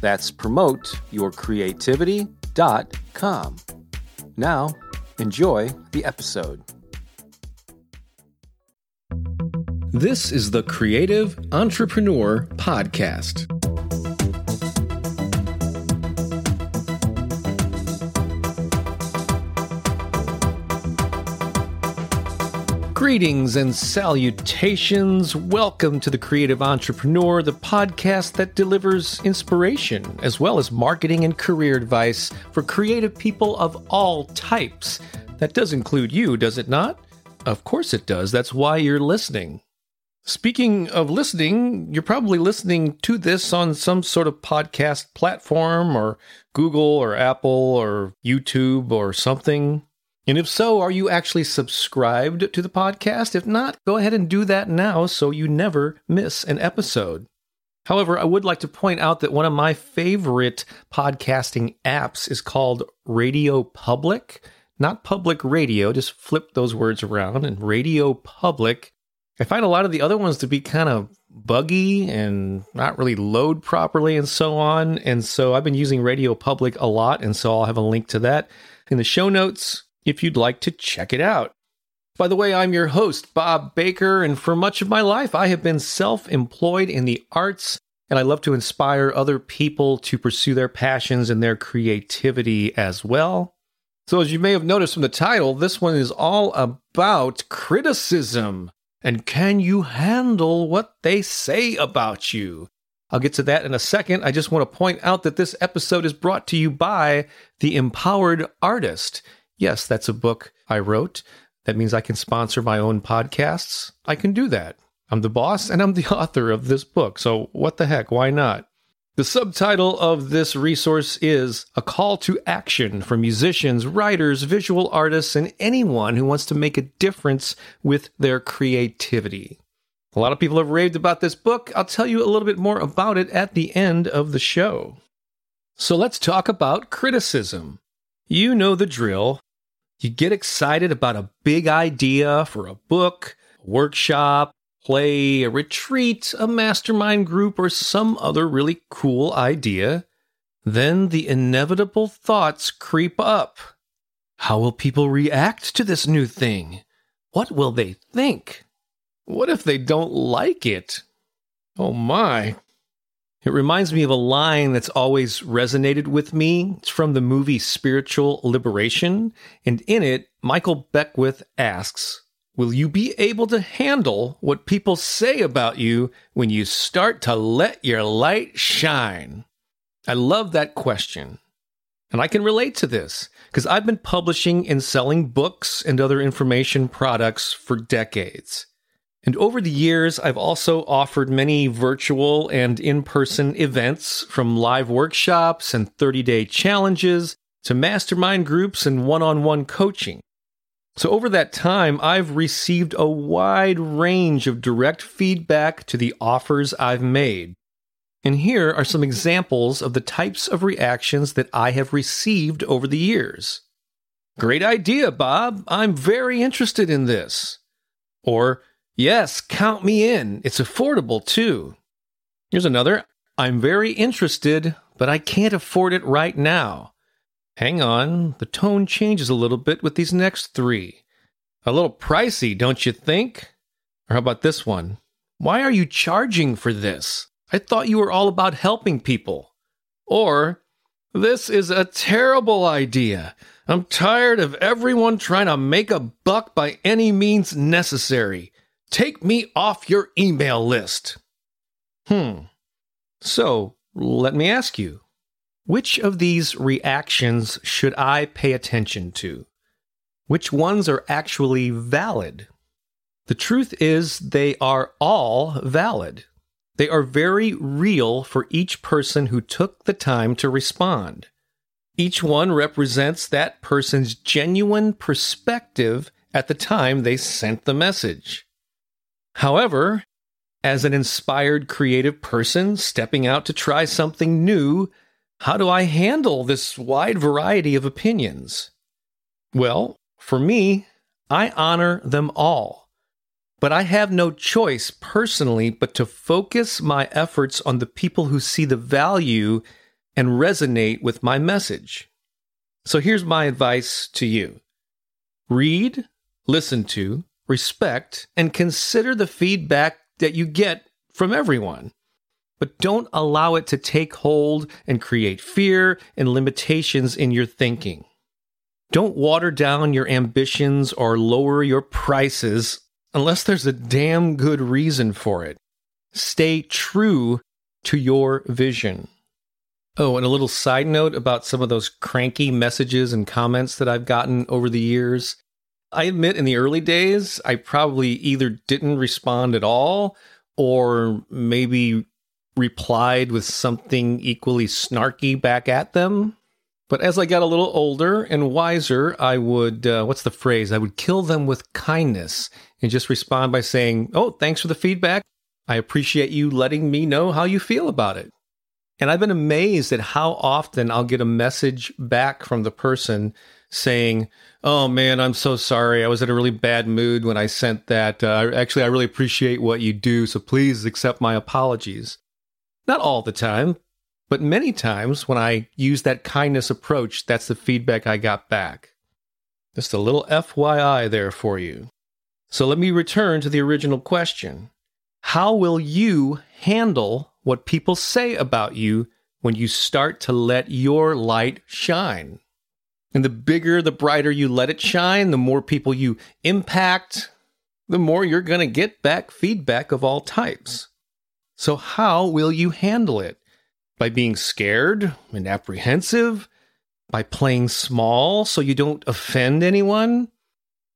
That's promoteyourcreativity.com. Now, enjoy the episode. This is the Creative Entrepreneur Podcast. Greetings and salutations. Welcome to The Creative Entrepreneur, the podcast that delivers inspiration as well as marketing and career advice for creative people of all types. That does include you, does it not? Of course it does. That's why you're listening. Speaking of listening, you're probably listening to this on some sort of podcast platform or Google or Apple or YouTube or something. And if so, are you actually subscribed to the podcast? If not, go ahead and do that now so you never miss an episode. However, I would like to point out that one of my favorite podcasting apps is called Radio Public. Not public radio, just flip those words around and Radio Public. I find a lot of the other ones to be kind of buggy and not really load properly and so on. And so I've been using Radio Public a lot, and so I'll have a link to that in the show notes if you'd like to check it out. By the way, I'm your host, Bob Baker, and for much of my life, I have been self employed in the arts, and I love to inspire other people to pursue their passions and their creativity as well. So, as you may have noticed from the title, this one is all about criticism. And can you handle what they say about you? I'll get to that in a second. I just want to point out that this episode is brought to you by The Empowered Artist. Yes, that's a book I wrote. That means I can sponsor my own podcasts. I can do that. I'm the boss and I'm the author of this book. So, what the heck? Why not? The subtitle of this resource is A Call to Action for musicians, writers, visual artists, and anyone who wants to make a difference with their creativity. A lot of people have raved about this book. I'll tell you a little bit more about it at the end of the show. So let's talk about criticism. You know the drill. You get excited about a big idea for a book, a workshop, play, a retreat, a mastermind group, or some other really cool idea. Then the inevitable thoughts creep up. How will people react to this new thing? What will they think? What if they don't like it? Oh my. It reminds me of a line that's always resonated with me. It's from the movie Spiritual Liberation. And in it, Michael Beckwith asks, Will you be able to handle what people say about you when you start to let your light shine? I love that question. And I can relate to this because I've been publishing and selling books and other information products for decades. And over the years, I've also offered many virtual and in person events from live workshops and 30 day challenges to mastermind groups and one on one coaching. So, over that time, I've received a wide range of direct feedback to the offers I've made. And here are some examples of the types of reactions that I have received over the years. Great idea, Bob. I'm very interested in this. Or, Yes, count me in. It's affordable too. Here's another. I'm very interested, but I can't afford it right now. Hang on, the tone changes a little bit with these next three. A little pricey, don't you think? Or how about this one? Why are you charging for this? I thought you were all about helping people. Or, this is a terrible idea. I'm tired of everyone trying to make a buck by any means necessary. Take me off your email list. Hmm. So, let me ask you which of these reactions should I pay attention to? Which ones are actually valid? The truth is, they are all valid. They are very real for each person who took the time to respond. Each one represents that person's genuine perspective at the time they sent the message. However, as an inspired creative person stepping out to try something new, how do I handle this wide variety of opinions? Well, for me, I honor them all. But I have no choice personally but to focus my efforts on the people who see the value and resonate with my message. So here's my advice to you read, listen to, respect, and consider the feedback that you get from everyone. But don't allow it to take hold and create fear and limitations in your thinking. Don't water down your ambitions or lower your prices unless there's a damn good reason for it. Stay true to your vision. Oh, and a little side note about some of those cranky messages and comments that I've gotten over the years. I admit in the early days, I probably either didn't respond at all or maybe replied with something equally snarky back at them. But as I got a little older and wiser, I would, uh, what's the phrase? I would kill them with kindness and just respond by saying, Oh, thanks for the feedback. I appreciate you letting me know how you feel about it. And I've been amazed at how often I'll get a message back from the person saying, Oh man, I'm so sorry. I was in a really bad mood when I sent that. Uh, actually, I really appreciate what you do. So please accept my apologies. Not all the time, but many times when I use that kindness approach, that's the feedback I got back. Just a little FYI there for you. So let me return to the original question How will you handle what people say about you when you start to let your light shine? And the bigger, the brighter you let it shine, the more people you impact, the more you're going to get back feedback of all types. So, how will you handle it? by being scared and apprehensive, by playing small so you don't offend anyone,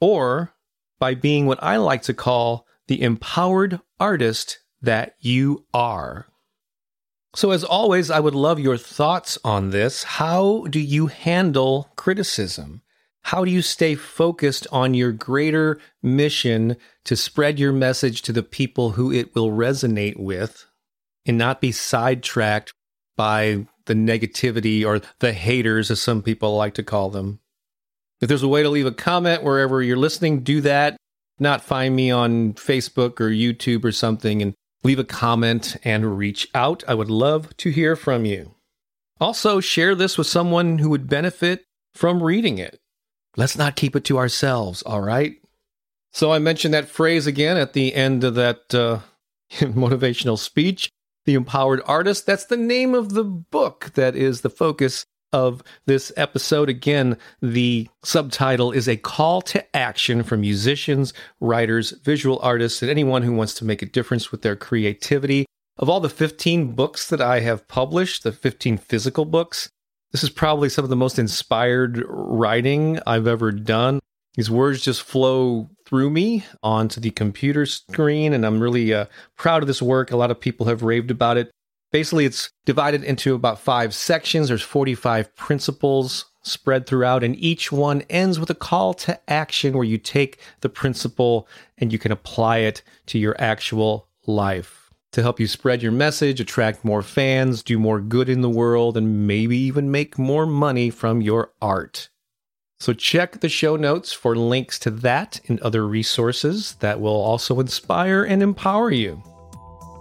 or by being what I like to call the empowered artist that you are. So, as always, I would love your thoughts on this. How do you handle criticism? How do you stay focused on your greater mission to spread your message to the people who it will resonate with and not be sidetracked by the negativity or the haters, as some people like to call them. If there's a way to leave a comment wherever you're listening, do that. Not find me on Facebook or YouTube or something and leave a comment and reach out. I would love to hear from you. Also, share this with someone who would benefit from reading it. Let's not keep it to ourselves, all right? So, I mentioned that phrase again at the end of that uh, motivational speech. The Empowered Artist. That's the name of the book that is the focus of this episode. Again, the subtitle is a call to action for musicians, writers, visual artists, and anyone who wants to make a difference with their creativity. Of all the 15 books that I have published, the 15 physical books, this is probably some of the most inspired writing I've ever done. These words just flow through me onto the computer screen, and I'm really uh, proud of this work. A lot of people have raved about it. Basically, it's divided into about five sections. There's 45 principles spread throughout, and each one ends with a call to action where you take the principle and you can apply it to your actual life to help you spread your message, attract more fans, do more good in the world, and maybe even make more money from your art. So check the show notes for links to that and other resources that will also inspire and empower you.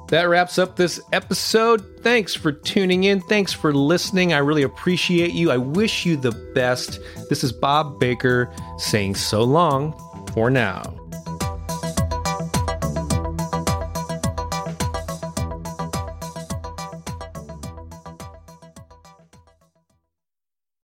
That wraps up this episode. Thanks for tuning in. Thanks for listening. I really appreciate you. I wish you the best. This is Bob Baker saying so long for now.